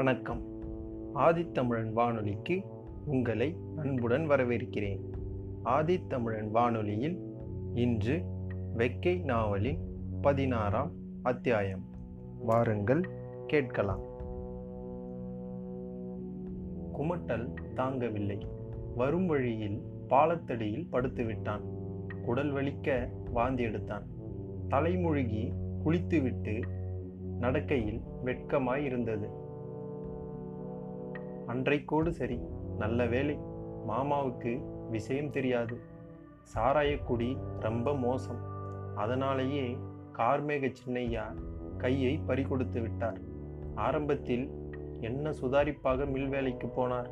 வணக்கம். ஆதித்தமிழன் வானொலிக்கு உங்களை அன்புடன் வரவேற்கிறேன். ஆதித்தமிழன் வானொலியில் இன்று வெக்கை நாவலின் பதினாறாம் அத்தியாயம். வாருங்கள் கேட்கலாம். குமட்டல் தாங்கவில்லை. வரும் வழியில் பாலத்தடியில் படுத்துவிட்டான். குடல் வலிக்க வாந்தி எடுத்தான். தலைமுழுகி குளித்துவிட்டு நடக்கையில் வெட்கமாய் இருந்தது அன்றைக்கோடு சரி. நல்ல வேலை மாமாவுக்கு விஷயம் தெரியாது. சாராயக்குடி ரொம்ப மோசம். அதனாலேயே கார்மேக சின்னையா கையை பறிகொடுத்து விட்டார். ஆரம்பத்தில் என்ன சுதாரிப்பாக மில் வேலைக்கு போனார்.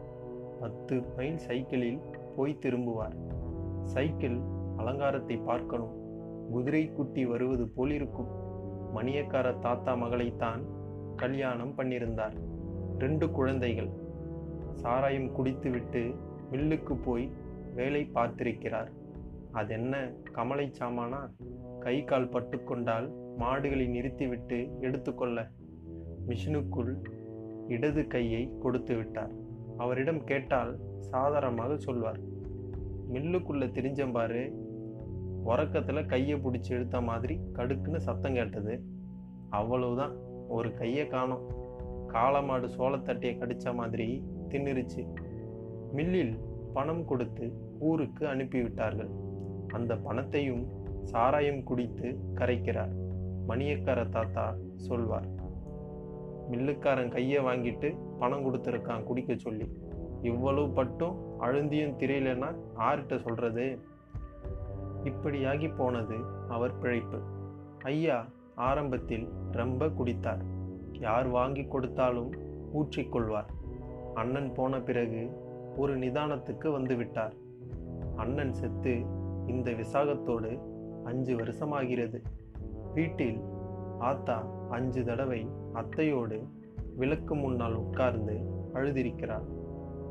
பத்து மைல் சைக்கிளில் போய் திரும்புவார். சைக்கிள் அலங்காரத்தை பார்க்கணும். குதிரை குட்டி வருவது போல் இருக்கும். மணியக்கார தாத்தா மகளைத்தான் கல்யாணம் பண்ணியிருந்தார். ரெண்டு குழந்தைகள். சாராயம் குடித்துவிட்டு மில்லுக்கு போய் வேலை பார்த்திருக்கிறார். அதென்ன கமலை சாமானா? கை கால் பட்டுக்கொண்டால் மாடுகளை நிறுத்திவிட்டு எடுத்துக்கொள்ள மிஷினுக்குள் இடது கையை கொடுத்து விட்டார். அவரிடம் கேட்டால் சாதாரணமாக சொல்வார். மில்லுக்குள்ளே தெரிஞ்சம்பாரு உறக்கத்தில் கையை பிடிச்சி இழுத்த மாதிரி கடுக்குன்னு சத்தம் கேட்டது. அவ்வளவுதான் ஒரு கையை காணும். காளமாடு சோளத்தட்டையை கடித்த மாதிரி தின்னுருச்சு. மில்லில் பணம் கொடுத்து ஊருக்கு அனுப்பிவிட்டார்கள். அந்த பணத்தையும் சாராயம் குடித்து கரைக்கிறார். மணியக்கார தாத்தா சொல்வார் மில்லுக்காரன் கையை வாங்கிட்டு பணம் கொடுத்துருக்கான் குடிக்க சொல்லி. இவ்வளவு பட்டும் அழுந்தியும் திரையிலனா ஆர்கிட்ட சொல்றது? இப்படியாகி போனது அவர் பிழைப்பு. ஐயா ஆரம்பத்தில் ரொம்ப குடித்தார். யார் வாங்கி கொடுத்தாலும் ஊற்றிக்கொள்வார். அண்ணன் போன பிறகு ஒரு நிதானத்துக்கு வந்துவிட்டார். அண்ணன் செத்து இந்த விசாகத்தோடு அஞ்சு வருஷமாகிறது. வீட்டில் ஆத்தா அஞ்சு தடவை அத்தையோடு விளக்கு முன்னால் உட்கார்ந்து அழுதிருக்கிறார்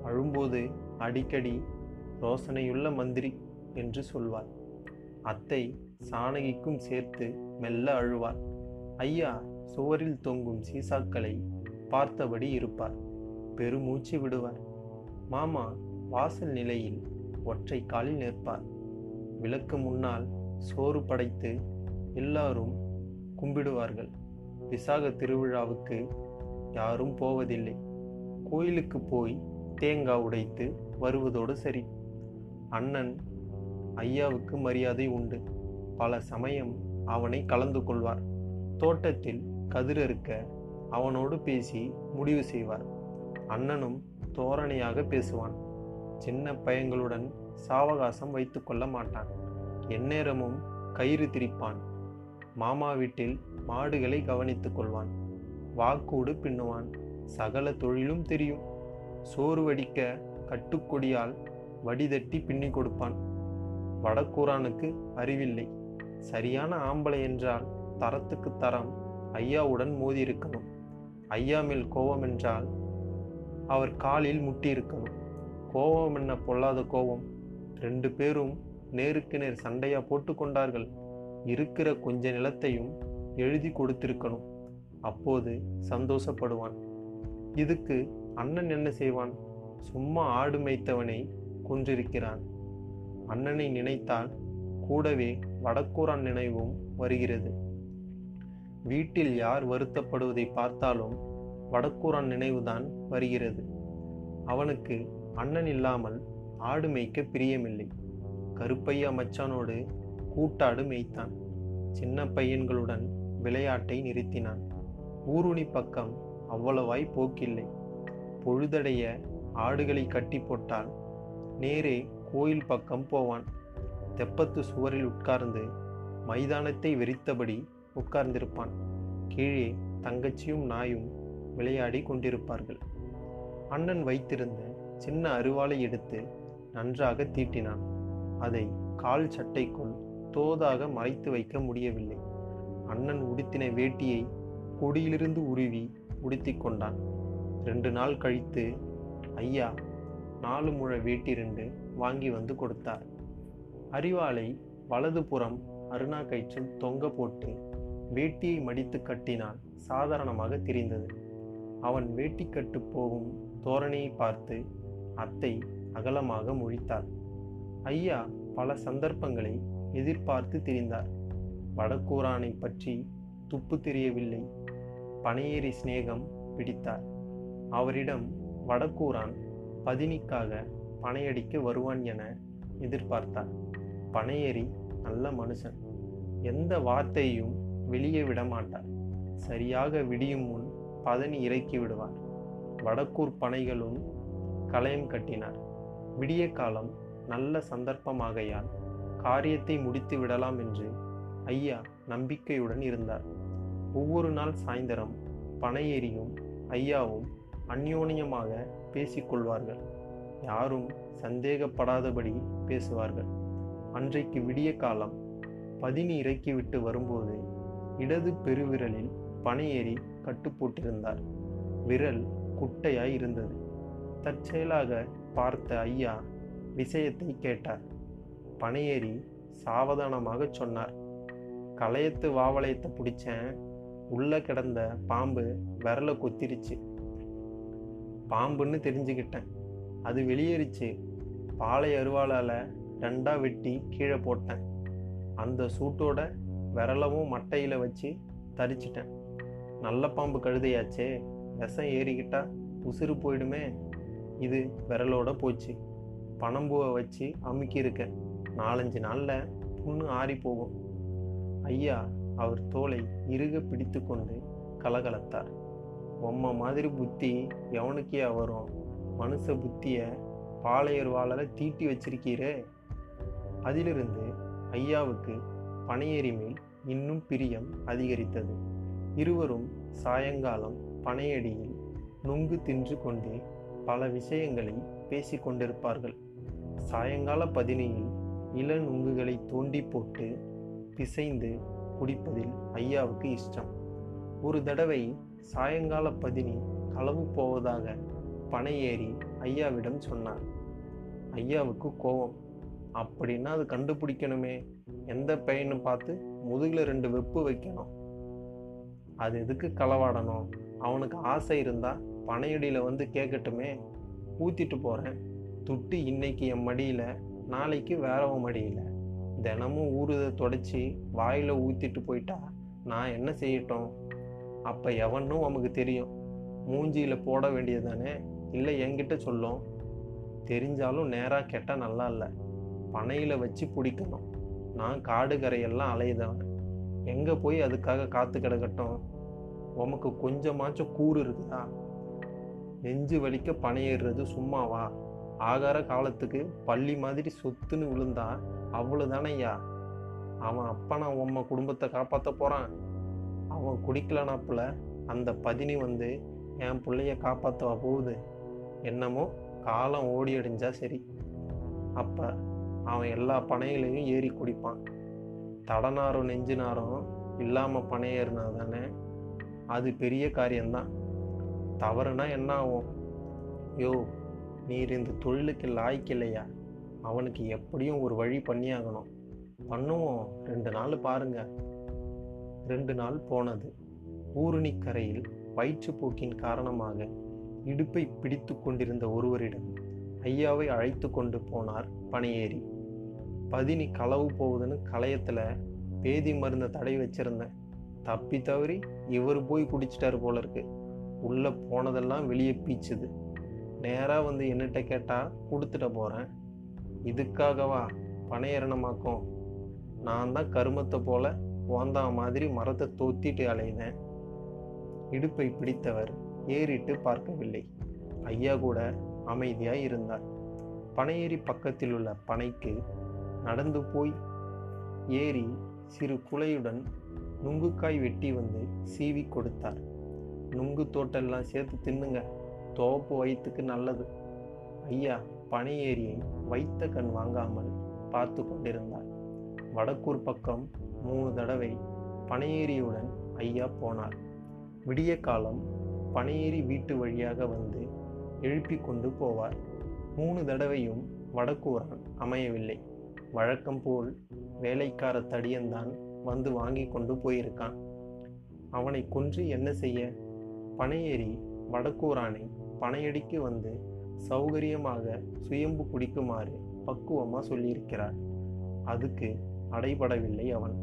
அழும்போது அடிக்கடி ரோசனையுள்ள மந்திரி என்று சொல்வார் அத்தை சாணகிக்கும் சேர்த்து மெல்ல அழுவார் ஐயா சுவரில் தொங்கும் சீசாக்களை பார்த்தபடி இருப்பார். பெருமூச்சு விடுவார். மாமா வாசல் நிலையில் ஒற்றை காலில் நிற்பார். விளக்கு முன்னால் சோறு படைத்து எல்லாரும் கும்பிடுவார்கள். விசாக திருவிழாவுக்கு யாரும் போவதில்லை. கோயிலுக்கு போய் தேங்காய் உடைத்து வருவதோடு சரி. அண்ணன் ஐயாவுக்கு மரியாதை உண்டு. பல சமயம் அவனை கலந்து கொள்வார். தோட்டத்தில் கதிரறுக்க அவனோடு பேசி முடிவு செய்வார். அண்ணனும் தோரணையாக பேசுவான். சின்ன பையங்களுடன் சாவகாசம் வைத்து கொள்ள மாட்டான். எந்நேரமும் கயிறு திரிப்பான். மாமா வீட்டில் மாடுகளை கவனித்துக் கொள்வான். வாக்கூடு பின்னுவான். சகல தொழிலும் தெரியும். சோறு வடிக்க கட்டுக்கொடியால் வடிதட்டி பின்னி கொடுப்பான். வடக்கூரானுக்கு அறிவில்லை. சரியான ஆம்பளை என்றால் தரத்துக்கு தரம் ஐயாவுடன் மோதி இருக்கணும் ஐயா மேல் கோபம் என்றால் அவர் காலில் முட்டியிருக்கணும் கோபம் என்ன பொல்லாத கோபம்? ரெண்டு பேரும் நேருக்கு நேர் சண்டையா போட்டு கொண்டார்கள். இருக்கிற கொஞ்ச நிலத்தையும் எழுதி கொடுத்திருக்கணும். அப்போது சந்தோஷப்படுவான். இதுக்கு அண்ணன் என்ன செய்வான்? சும்மா ஆடு மேய்த்தவனை கொன்றிருக்கிறான். அண்ணனை நினைத்தால் கூடவே வடக்கூரான் நினைவும் வருகிறது. வீட்டில் யார் வருத்தப்படுவதை பார்த்தாலும் வடக்கூரான் நினைவுதான் வருகிறது. அவனுக்கு அண்ணன் இல்லாமல் ஆடு மேய்க்க பிரியமில்லை. கருப்பையா மச்சானோடு கூட்டாடு மேய்த்தான். சின்ன பையன்களுடன் விளையாட்டை நிறுத்தினான். ஊருணி பக்கம் அவ்வளவாய் போக்கில்லை. பொழுதடைய ஆடுகளை கட்டி போட்டால் நேரே கோயில் பக்கம் போவான். தெப்பத்து சுவரில் உட்கார்ந்து மைதானத்தை வெறித்தபடி உட்கார்ந்திருப்பான். கீழே தங்கச்சியும் நாயும் விளையாடி கொண்டிருப்பார்கள். அண்ணன் வைத்திருந்த சின்ன அருவாளை எடுத்து நன்றாக தீட்டினான். அதை கால் சட்டைக்குள் தோதாக மறைத்து வைக்க முடியவில்லை. அண்ணன் உடுத்தின வேட்டியை கொடியிலிருந்து உருவி உடுத்தி கொண்டான். ரெண்டு நாள் கழித்து ஐயா நாலு முழ வேட்டி ரெண்டு வாங்கி வந்து கொடுத்தார். அரிவாளை வலதுபுறம் அருணா கயிற்றில் தொங்க போட்டு வேட்டியை மடித்து கட்டினால் சாதாரணமாக தெரிந்தது. அவன் வேட்டிக்கட்டு போகும் தோரணையை பார்த்து அத்தை அகலமாக முழித்தாள். ஐயா பல சந்தர்ப்பங்களை எதிர்பார்த்து திரிந்தார். வடக்கூரானை பற்றி துப்பு தெரியவில்லை. பனையேறி சிநேகம் பிடித்தார். அவரிடம் வடக்கூரான் பதினிக்காக பனையடிக்க வருவான் என எதிர்பார்த்தார். பனையேறி நல்ல மனுஷன். எந்த வார்த்தையும் வெளியே விடமாட்டார். சரியாக விடியும் முன் பதனி இறக்கி விடுவார் வடக்கூர் பனைகளும் களையம் கட்டினார். விடிய காலம் நல்ல சந்தர்ப்பமாகையால் காரியத்தை முடித்து விடலாம் என்று ஐயா நம்பிக்கையுடன் இருந்தார். ஒவ்வொரு நாள் சாயந்தரம் பனையேறியும் ஐயாவும் அந்யோன்யமாக பேசிக்கொள்வார்கள் யாரும் சந்தேகப்படாதபடி பேசுவார்கள். அன்றைக்கு விடிய காலம் பதினி இறக்கிவிட்டு வரும்போது இடது பெருவிரலில் பனையேறி கட்டு போட்டிருந்தார் விரல் குட்டையாய் இருந்தது. தற்செயலாக பார்த்த ஐயா விஷயத்தை கேட்டார். பனையேறி சாவதானமாக சொன்னார். களையத்து வாவளையத்தை பிடிச்சேன். உள்ள கிடந்த பாம்பு விரலை கொத்திருச்சு. பாம்புன்னு தெரிஞ்சுக்கிட்டேன். அது வெளியேறிச்சு. பாலை அருவாளால் ரெண்டா வெட்டி கீழே போட்டேன். அந்த சூட்டோட விரலவும் மட்டையில் வச்சு தரிச்சிட்டேன். நல்ல பாம்பு கழுதையாச்சே. விஷம் ஏறிக்கிட்டா உசுறு போயிடுமே. இது விரலோட போச்சு. பனம்பூவை வச்சு அமுக்கியிருக்க. நாலஞ்சு நாளில் புண்ணு ஆறி போகும். ஐயா அவர் தோலை இறுக பிடித்து கொண்டு கலகலத்தார். உம்ம மாதிரி புத்தி எவனுக்கே வரும்? மனுஷ புத்தியை பாளையர் வாழல தீட்டி வச்சிருக்கீரே. அதிலிருந்து ஐயாவுக்கு பனையேறி மேல் இன்னும் பிரியம் அதிகரித்தது. இருவரும் சாயங்காலம் பனையடியில் நுங்கு தின்று கொண்டே பல விஷயங்களை பேசிக்கொண்டிருப்பார்கள் சாயங்கால பதினியில் இள நுங்குகளை தோண்டி போட்டு பிசைந்து குடிப்பதில் ஐயாவுக்கு இஷ்டம். ஒரு தடவை சாயங்கால பதினி களவு போவதாக பனையேறி ஐயாவிடம் சொன்னார். ஐயாவுக்கு கோபம். அப்படின்னா அது கண்டுபிடிக்கணுமே. எந்த பையனும் பார்த்து முதுகில் ரெண்டு வெப்பு வைக்கணும். அது எதுக்கு களவாடணும்? அவனுக்கு ஆசை இருந்தால் பனையடியில் வந்து கேட்கட்டுமே ஊற்றிட்டு போகிறேன் துட்டு இன்னைக்கு என் மடியில் நாளைக்கு வேறவன் மடியில். தினமும் ஊறுதை தொடச்சி வாயில் ஊற்றிட்டு போயிட்டா நான் என்ன செய்யட்டும்? அப்போ எவனும் நமக்கு தெரியும். மூஞ்சியில் போட வேண்டியது தானே இல்லை என்கிட்ட சொல்லும். தெரிஞ்சாலும் நேராக கெட்டால் நல்லா இல்லை. பனையில் வச்சு பிடிக்கணும். நான் காடு கரையெல்லாம் அலையுதவன். எங்கே போய் அதுக்காக காத்து கிடக்கட்டும்? உமக்கு கொஞ்சமாச்சும் கூறு இருக்குதா? நெஞ்சு வலிக்க பணையிடுறது சும்மாவா? ஆகார காலத்துக்கு பள்ளி மாதிரி சொத்துன்னு விழுந்தா அவ்வளோதானே ஐயா? அவன் அப்பனா உம்ம குடும்பத்தை காப்பாற்ற போகிறான் அவன் குடிக்கலனாப்புல அந்த பதினி வந்து என் பிள்ளைய காப்பாற்றவா போகுது? என்னமோ காலம் ஓடி அடிஞ்சா சரி. அப்போ அவன் எல்லா பனைகளையும் ஏறி குடிப்பான். தடநாரும் நெஞ்சினாரும் இல்லாமல் பணையேறினா தானே? அது பெரிய காரியம்தான். தவறுனா என்ன ஆகும்? யோ நீர் இந்த தொழிலுக்கு லாய்க்கில்லையா அவனுக்கு எப்படியும் ஒரு வழி பண்ணியாகணும். பண்ணுவோம். ரெண்டு நாள் பாருங்க. ரெண்டு நாள் போனது. ஊருணிக்கரையில் வயிற்றுப்போக்கின் காரணமாக இடுப்பை பிடித்து கொண்டிருந்த ஒருவரிடம் ஐயாவை அழைத்து கொண்டு போனார் பனையேறி பதினி களவு போகுதுன்னு களையத்தில் பேதி மருந்தை தடை வச்சுருந்தேன். தப்பி தவறி இவர் போய் குடிச்சிட்டாரு போல இருக்கு. உள்ளே போனதெல்லாம் வெளியே பீச்சுது. நேராக வந்து என்னட்ட கேட்டால் கொடுத்துட்ட போகிறேன் இதுக்காகவா பணையரணமாக்கும் நான் தான் கருமத்தை போல ஓந்தா மாதிரி மரத்தை தோத்திட்டு அலைந்தேன் இடுப்பை பிடித்தவர் ஏறிட்டு பார்க்கவில்லை. ஐயா கூட அமைதியாய் இருந்தார். பனையேறி பக்கத்தில் உள்ள பனைக்கு நடந்து போய் ஏறி சிறு குலையுடன் நுங்குக்காய் வெட்டி வந்து சீவி கொடுத்தார். நுங்கு தோட்டெல்லாம் சேர்த்து தின்னுங்க. தோப்பு வயிற்றுக்கு நல்லது. ஐயா பனை ஏரியை வைத்த கண் வாங்காமல் பார்த்து கொண்டிருந்தார். வடக்கூர் பக்கம் மூணு தடவை பனையேரியுடன் ஐயா போனார். விடிய காலம் பனையேறி வீட்டு வழியாக வந்து எழுப்பி கொண்டு போவார். மூணு தடவையும் வடக்கூரான் அமையவில்லை. வழக்கம் போல் வேலைக்கார தடியன்தான் வந்து வாங்கி கொண்டு போயிருக்கான். அவனை கொன்று என்ன செய்ய? பனையேறி வடக்கூரானை பனையடிக்கு வந்து சௌகரியமாக சுயம்பு குடிக்குமாறு பக்குவமாக சொல்லியிருக்கிறார். அதுக்கு அடைபடவில்லை அவன்.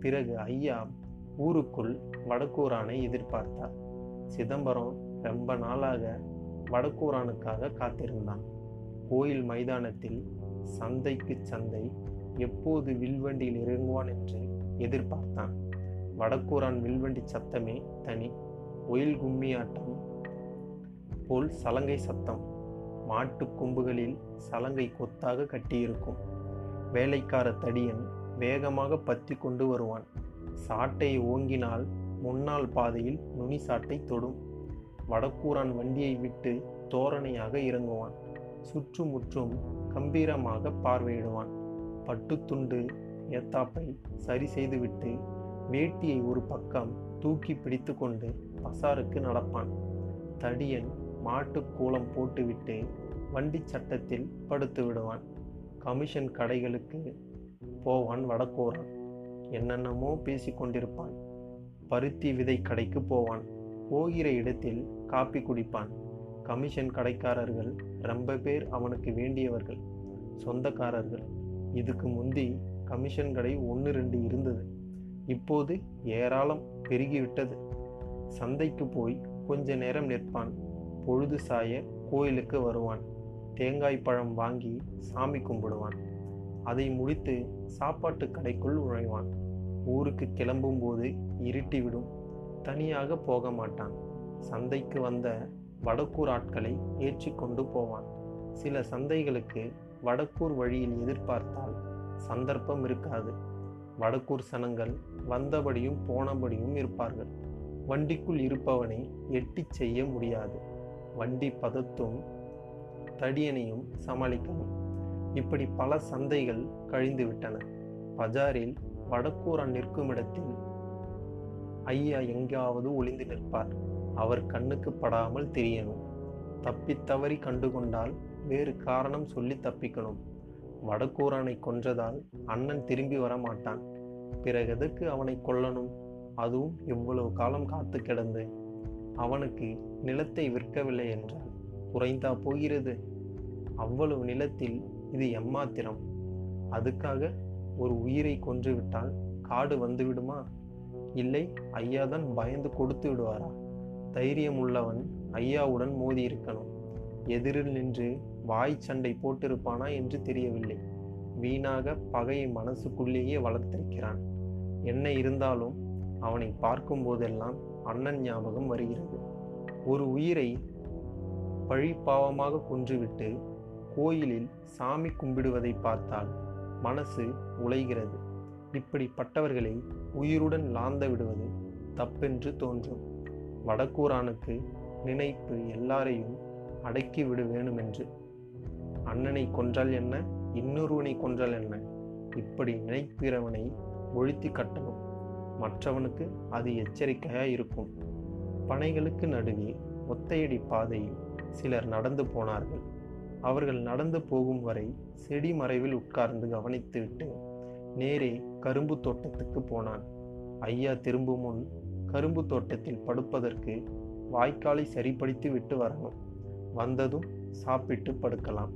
பிறகு ஐயா ஊருக்குள் வடக்கூரானை எதிர்பார்த்தார். சிதம்பரம் ரொம்ப நாளாக வடக்கூரானுக்காக காத்திருந்தான். கோயில் மைதானத்தில் சந்தைக்கு சந்தை எப்போது வில்வண்டியில் இறங்குவான் என்று எதிர்பார்த்தான். வடக்கூரான் வில்வண்டி சத்தமே தனி. ஒயில் கும்மியாட்டம் போல் சலங்கை சத்தம். மாட்டு கொம்புகளில் சலங்கை கொத்தாக கட்டியிருக்கும். வேலைக்கார தடியன் வேகமாக பத்தி கொண்டு வருவான். சாட்டை ஓங்கினால் முன்னால் பாதையில் நுனி சாட்டை தொடும். வடக்கூரான் வண்டியை விட்டு தோரணையாக இறங்குவான். சுற்றுமுற்றும் கம்பீரமாக பார்வையிடுவான். பட்டுத்துண்டு ஏத்தாப்பை சரி செய்துவிட்டு வேட்டியை ஒரு பக்கம் தூக்கி பிடித்து கொண்டு பசாருக்கு நடப்பான். தடியன் மாட்டு கூலம் போட்டுவிட்டு வண்டி சட்டத்தில் படுத்து விடுவான். கமிஷன் கடைகளுக்கு போவான் வடக்கோரான். என்னென்னமோ பேசி கொண்டிருப்பான். பருத்தி விதை கடைக்கு போவான். போகிற இடத்தில் காப்பி குடிப்பான். கமிஷன் கடைக்காரர்கள் ரொம்ப பேர் அவனுக்கு வேண்டியவர்கள் சொந்தக்காரர்கள். இதுக்கு முந்தி கமிஷன் கடை ஒன்று ரெண்டு இருந்தது. இப்போது ஏராளம் பெருகிவிட்டது. சந்தைக்கு போய் கொஞ்ச நேரம் நிற்பான். பொழுது சாய கோயிலுக்கு வருவான். தேங்காய் பழம் வாங்கி சாமி கும்பிடுவான். அதை முடித்து சாப்பாட்டு கடைக்குள் நுழைவான். ஊருக்கு கிளம்பும்போது இருட்டிவிடும். தனியாக போக மாட்டான். சந்தைக்கு வந்த வடக்கூர் ஆட்களை ஏற்றி கொண்டு போவான். சில சந்தைகளுக்கு வடக்கூர் வழியில் எதிர்பார்த்தால் சந்தர்ப்பம் இருக்காது. வடக்கூர் சனங்கள் வந்தபடியும் போனபடியும் இருப்பார்கள். வண்டிக்குள் இருப்பவனை எட்டி செய்ய முடியாது. வண்டி பதத்தும் தடியனையும் சமாளிக்கணும் இப்படி பல சந்தைகள் கழிந்துவிட்டன. பஜாரில் வடக்கூரன் நிற்கும் இடத்தில் ஐயா எங்காவது ஒளிந்து நிற்பார். அவர் கண்ணுக்கு படாமல் தெரியணும். தப்பித்தவறி கண்டுகொண்டால் வேறு காரணம் சொல்லி தப்பிக்கணும். வடக்கூரானை கொன்றதால் அண்ணன் திரும்பி வர மாட்டான் பிறகு எதற்கு அவனை கொல்லணும்? அதுவும் இவ்வளவு காலம் காத்து கிடந்து? அவனுக்கு நிலத்தை விற்கவில்லை என்றால் குறைந்தா போகிறது? அவ்வளவு நிலத்தில் இது எம்மாத்திரம்? அதுக்காக ஒரு உயிரை கொன்றுவிட்டால் காடு வந்துவிடுமா இல்லை ஐயாதான் பயந்து கொடுத்து விடுவாரா? தைரியம் உள்ளவன் ஐயாவுடன் மோதி இருக்கணும் எதிரில் நின்று வாய் சண்டை போட்டிருப்பானா என்று தெரியவில்லை. வீணாக பகையை மனசுக்குள்ளேயே வளர்த்திருக்கிறான். என்ன இருந்தாலும் அவனை பார்க்கும் போதெல்லாம் அண்ணன் ஞாபகம் வருகிறது. ஒரு உயிரை பழிப்பாவமாக கொன்றுவிட்டு கோயிலில் சாமி கும்பிடுவதை பார்த்தால் மனசு உழைகிறது இப்படிப்பட்டவர்களை உயிருடன் லாந்த விடுவது தப்பென்று தோன்றும். வடக்கூரானுக்கு நினைப்பு எல்லாரையும் அடக்கி விடு வேணுமென்று. அண்ணனை கொன்றால் என்ன? இன்னொருவனை கொன்றால் என்ன? இப்படி நினைக்கிறவனை ஒழித்து கட்டணும் மற்றவனுக்கு அது எச்சரிக்கையாக இருக்கும். பனைகளுக்கு நடுவே ஒத்தையடி பாதையில் சிலர் நடந்து போனார்கள். அவர்கள் நடந்து போகும் வரை செடி மறைவில் உட்கார்ந்து கவனித்துவிட்டு நேரே கரும்பு தோட்டத்துக்கு போனான். ஐயா திரும்பும் முன் கரும்பு தோட்டத்தில் படுப்பதற்கு வாய்க்காலை சரிப்படுத்தி விட்டு வரணும். வந்ததும் சாப்பிட்டு படுக்கலாம்.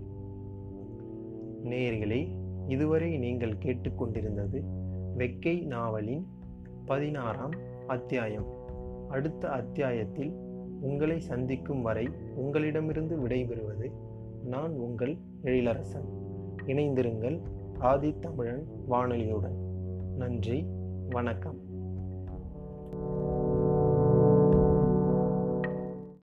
நேர்களே இதுவரை நீங்கள் கேட்டுக்கொண்டிருந்தது வெக்கை நாவலின் பதினாறாம் அத்தியாயம். அடுத்த அத்தியாயத்தில் உங்களை சந்திக்கும் வரை உங்களிடமிருந்து விடைபெறுவது நான் உங்கள் எழிலரசன். இணைந்திருங்கள் ஆதி தமிழன் வானொலியுடன். நன்றி வணக்கம்.